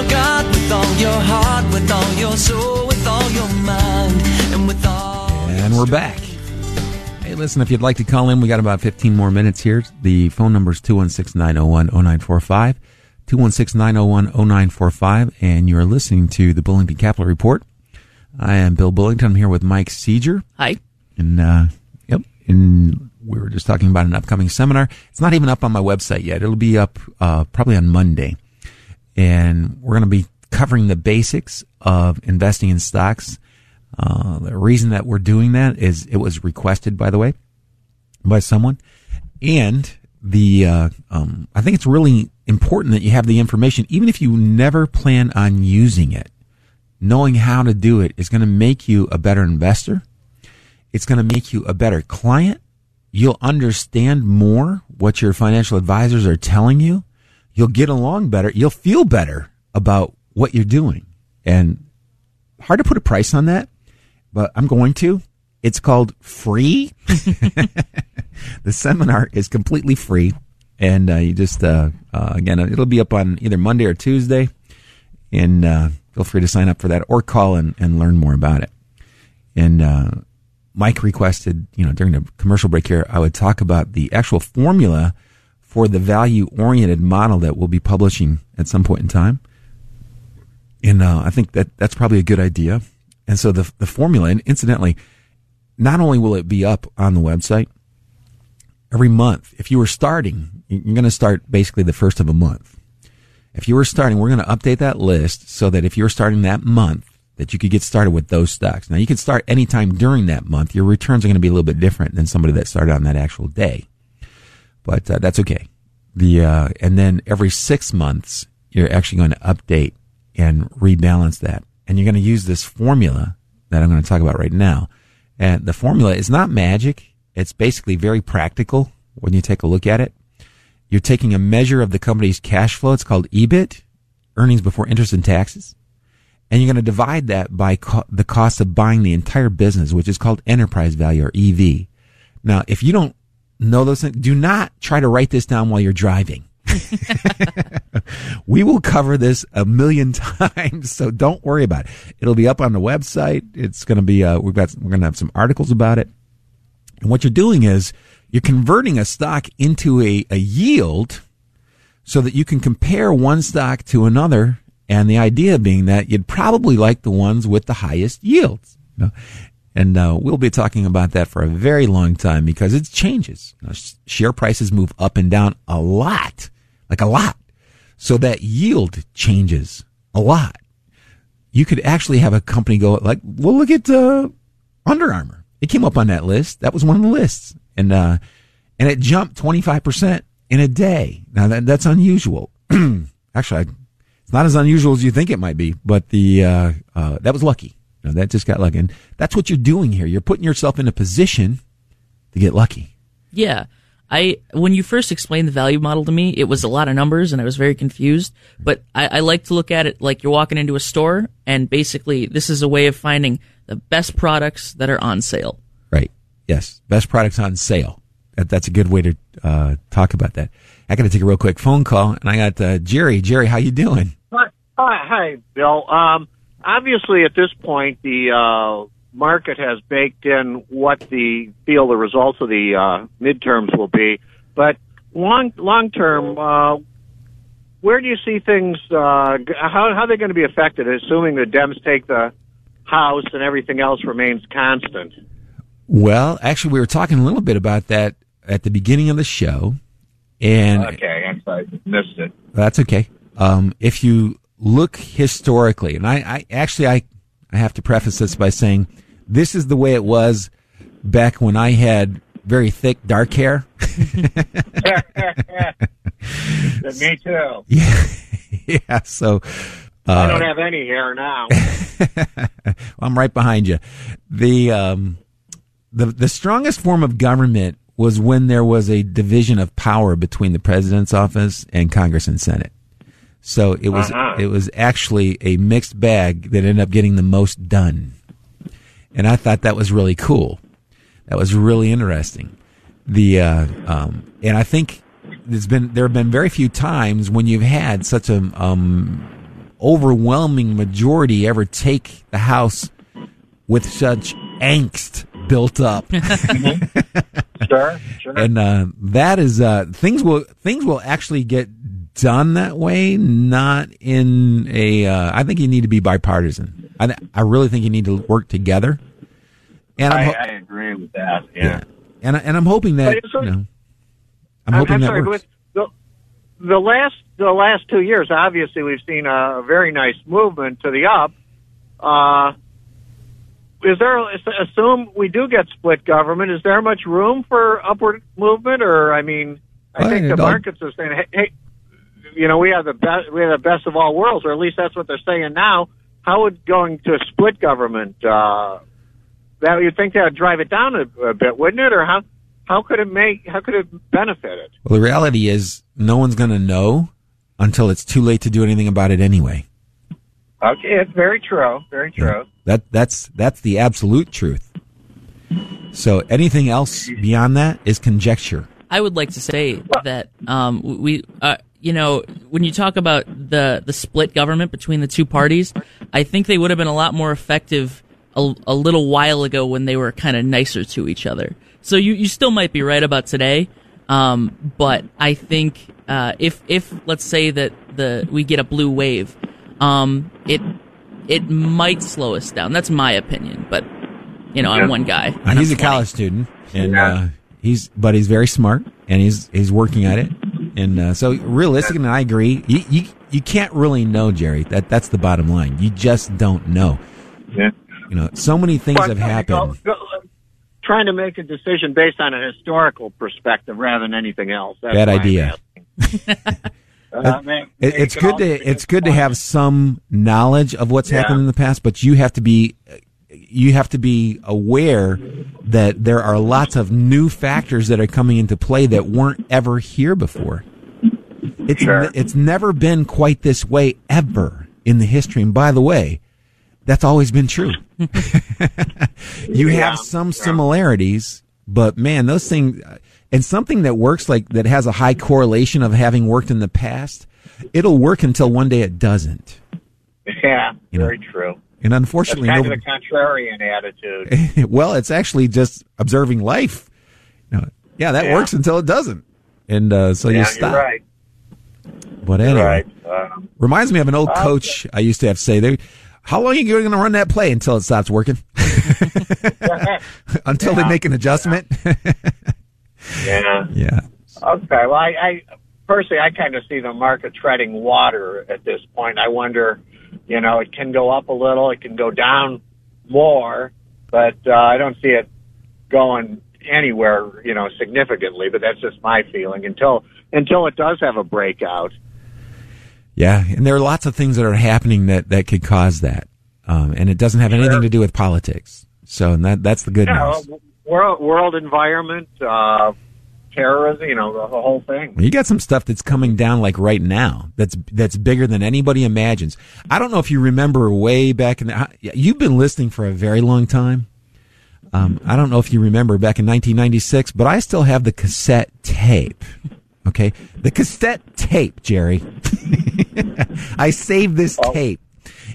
Your God with all your heart, with all your soul, with all your mind, and with all. And we're back. Hey, listen, if you'd like to call in, we got about 15 more minutes here. The phone number is 216 901 0945. 216 901 0945. And you're listening to the Bullington Capital Report. I am Bill Bullington. I'm here with Mike Seeger. Hi. And, uh, yep. And we were just talking about an upcoming seminar. It's not even up on my website yet. It'll be up, uh, probably on Monday. And we're going to be covering the basics of investing in stocks. Uh, the reason that we're doing that is it was requested, by the way, by someone. And the, uh, um, I think it's really important that you have the information, even if you never plan on using it. Knowing how to do it is going to make you a better investor. It's going to make you a better client. You'll understand more what your financial advisors are telling you. You'll get along better. You'll feel better about what you're doing. And hard to put a price on that, but I'm going to. It's called free. [laughs] the seminar is completely free. And uh, you just, uh, uh, again, it'll be up on either Monday or Tuesday. And uh, feel free to sign up for that or call and, and learn more about it. And uh, Mike requested, you know, during the commercial break here, I would talk about the actual formula for the value oriented model that we'll be publishing at some point in time. And uh, I think that that's probably a good idea. And so the the formula, and incidentally, not only will it be up on the website every month. If you were starting, you're going to start basically the first of a month. If you were starting, we're going to update that list so that if you're starting that month, that you could get started with those stocks. Now you can start anytime during that month. Your returns are going to be a little bit different than somebody that started on that actual day, but uh, that's okay. The uh, and then every six months, you're actually going to update and rebalance that, and you're going to use this formula that I'm going to talk about right now. And the formula is not magic. It's basically very practical when you take a look at it. You're taking a measure of the company's cash flow. It's called EBIT, earnings before interest and taxes. and you're going to divide that by co- the cost of buying the entire business, which is called enterprise value or EV. Now, if you don't know those things, do not try to write this down while you're driving. [laughs] we will cover this a million [laughs] times, so don't worry about it. It'll be up on the website. It's going to be uh, we've got we're going to have some articles about it. And what you're doing is you're converting a stock into a, a yield so that you can compare one stock to another. And the idea being that you'd probably like the ones with the highest yields. You know? And uh, we'll be talking about that for a very long time because it changes. Now, share prices move up and down a lot, like a lot. So that yield changes a lot. You could actually have a company go like, well, look at uh, Under Armour. It came up on that list. That was one of the lists, and uh, and it jumped twenty five percent in a day. Now that, that's unusual. [clears throat] actually, I, it's not as unusual as you think it might be, but the uh, uh, that was lucky. No, that just got lucky. And that's what you're doing here. You're putting yourself in a position to get lucky. Yeah. I when you first explained the value model to me, it was a lot of numbers and I was very confused. But I, I like to look at it like you're walking into a store and basically this is a way of finding the best products that are on sale. Right. Yes. Best products on sale. That, that's a good way to uh, talk about that. I got to take a real quick phone call, and I got uh, Jerry. Jerry, how you doing? Hi, hi, hi Bill. Um, obviously, at this point, the uh, market has baked in what the feel the results of the uh, midterms will be. But long long term, uh, where do you see things? Uh, how how are they going to be affected? Assuming the Dems take the House and everything else remains constant. Well, actually, we were talking a little bit about that at the beginning of the show, and okay, I'm sorry, missed it. That's okay. Um, if you look historically, and I, I actually I I have to preface this by saying this is the way it was back when I had very thick dark hair. [laughs] Me too. [laughs] Yeah, yeah. So uh, I don't have any hair now. [laughs] I'm right behind you. The um, the the strongest form of government was when there was a division of power between the president's office and Congress and Senate. So it was uh-huh. it was actually a mixed bag that ended up getting the most done, and I thought that was really cool. That was really interesting. The uh, um, and I think there's been there have been very few times when you've had such a um, overwhelming majority ever take the House with such angst built up. [laughs] sure, sure. And uh, that is uh, things will things will actually get done that way, not in a. Uh, I think you need to be bipartisan. I I really think you need to work together. And I, ho- I agree with that. Yeah. yeah. And and I'm hoping that so, you know. I'm, hoping I'm that sorry, works. The, the last the last two years, obviously, we've seen a very nice movement to the up. Uh, is there assume we do get split government? Is there much room for upward movement, or I mean, I think the markets are saying, hey, you know, we have the best, we have the best of all worlds, or at least that's what they're saying now. How would going to a split government uh, that you'd think that would drive it down a, a bit, wouldn't it? Or how how could it make how could it benefit it? Well, the reality is, no one's going to know until it's too late to do anything about it anyway. Okay, it's very true. Very true. Yeah. That that's that's the absolute truth. So anything else beyond that is conjecture. I would like to say that um, we, uh, you know, when you talk about the the split government between the two parties, I think they would have been a lot more effective a, a little while ago when they were kind of nicer to each other. So you, you still might be right about today, um, but I think uh, if if let's say that the we get a blue wave, um, it it might slow us down. That's my opinion, but you know, I'm one guy. He's a college student, and uh, he's but he's very smart, and he's he's working at it. And uh, so, realistic, and I agree. You, you you can't really know, Jerry. That that's the bottom line. You just don't know. Yeah. You know, so many things have happened. Go, go, trying to make a decision based on a historical perspective rather than anything else. That's Bad idea. [laughs] Uh, it, it's good to it's good to have some knowledge of what's Yeah. happened in the past, but you have to be you have to be aware that there are lots of new factors that are coming into play that weren't ever here before. It's Sure. it's never been quite this way ever in the history. And by the way, That's always been true. [laughs] you Yeah. have some similarities, but man, those things and something that works like that has a high correlation of having worked in the past, it'll work until one day it doesn't. Yeah, You know, very true. And That's unfortunately, kind nobody, of the contrarian attitude. [laughs] well, it's actually just observing life. You know, yeah, that Yeah. works until it doesn't, and uh, so yeah, you stop. You're right. But anyway, right. Um, reminds me of an old Uh, coach I used to have to say, "They, how long are you going to run that play until it stops working? [laughs] until they make an adjustment." yeah. [laughs] yeah. Okay. Well, I, I personally, I kind of see the market treading water at this point. I wonder, you know, it can go up a little, it can go down more, but uh, I don't see it going anywhere, you know, significantly. But that's just my feeling until until it does have a breakout. Yeah, and there are lots of things that are happening that that could cause that, um, and it doesn't have anything to do with politics. So, and that that's the good Yeah, news. world world environment, uh, terrorism, you know, the whole thing. You got some stuff that's coming down like right now. That's that's bigger than anybody imagines. I don't know if you remember way back in the. You've been listening for a very long time. Um, I don't know if you remember back in 1996, but I still have the cassette tape. Okay, the cassette tape, Jerry. [laughs] I saved this oh. tape.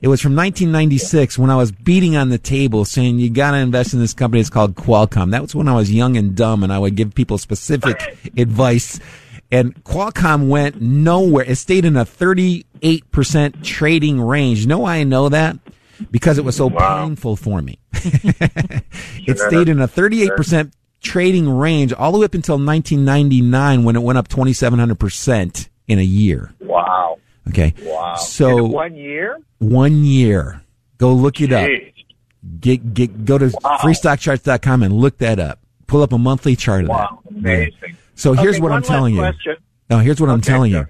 It was from 1996 when I was beating on the table saying you got to invest in this company. It's called Qualcomm. That was when I was young and dumb and I would give people specific [laughs] advice. And Qualcomm went nowhere. It stayed in a 38% trading range. You know why I know that? Because it was so painful for me. [laughs] it stayed in a 38% trading range all the way up until 1999 when it went up 2,700% in a year. Wow. Okay. Wow. So In one year. one year. Go look it up. Get, get, go to Wow. freestockcharts.com and look that up. Pull up a monthly chart of Wow. that. Amazing. So here's Okay, what I'm telling last you. question. No, here's what I'm telling you.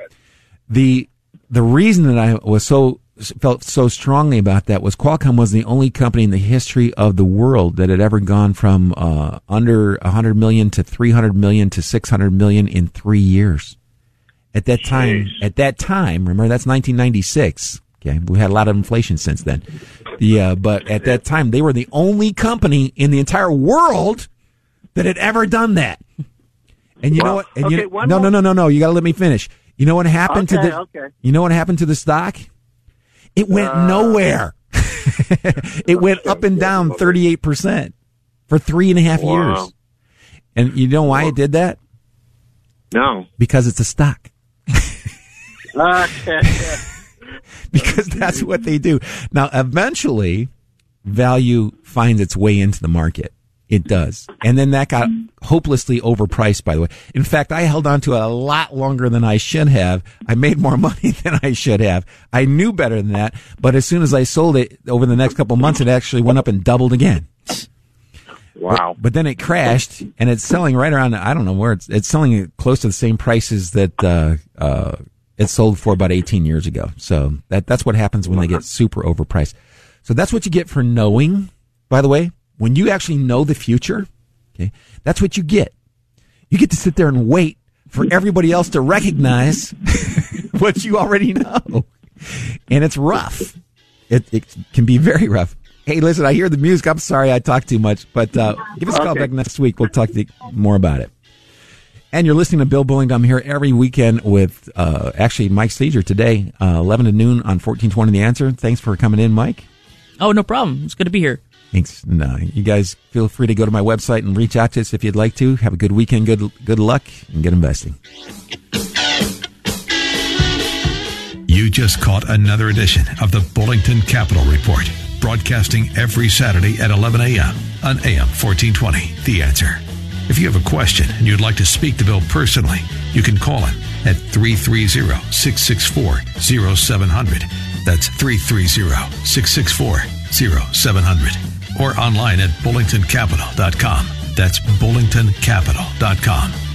The the reason that I was so felt so strongly about that was Qualcomm was the only company in the history of the world that had ever gone from uh, under 100 million to 300 million to 600 million in three years. At that time, at that time, remember that's 1996. Okay, we had a lot of inflation since then. The uh, but at that time, they were the only company in the entire world that had ever done that. And you know what? And you, Okay, one no, no, no, no, no. You got to let me finish. You know what happened to Okay, the? okay. You know what happened to the stock? It went nowhere. [laughs] it went up and down [laughs] 38% for three and a half Wow. years. And you know why it did that? No. Because it's a stock. [laughs] Because that's what they do. Now, eventually, value finds its way into the market. It does. And then that got hopelessly overpriced, by the way. In fact, I held on to it a lot longer than I should have. I made more [laughs] money than I should have. I knew better than that. But as soon as I sold it over the next couple months, it actually went up and doubled again. Wow. But, but then it crashed and it's selling right around, I don't know where it's, it's selling close to the same prices that, uh, uh, it sold for about 18 years ago. So that, that's what happens when they get super overpriced. So that's what you get for knowing, by the way, when you actually know the future. Okay. That's what you get. You get to sit there and wait for [laughs] everybody else to recognize [laughs] what you already know. And it's rough. It, it can be very rough. Hey, listen, I hear the music. I'm sorry I talked too much, but uh, give us a call Okay. back next week. We'll talk to you more about it. And you're listening to Bill Bulling. I'm here every weekend with uh, actually Mike Steger today, uh, 11 to noon on 1420 The Answer. Thanks for coming in, Mike. Oh, no problem. It's good to be here. Thanks. No, you guys feel free to go to my website and reach out to us if you'd like to. Have a good weekend, good good luck, and good investing. You just caught another edition of the Bullington Capital Report, broadcasting every Saturday at 11 a.m. on AM 1420. The answer. If you have a question and you'd like to speak to Bill personally, you can call him at 330 664 0700. That's 330 664 0700. Or online at bullingtoncapital.com. That's bullingtoncapital.com.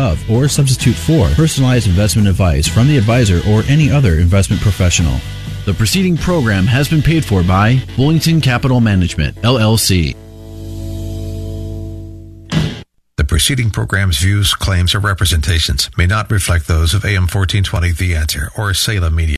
or substitute for personalized investment advice from the advisor or any other investment professional. The preceding program has been paid for by Bullington Capital Management, LLC. The preceding program's views, claims, or representations may not reflect those of AM 1420 The Answer or Salem Media.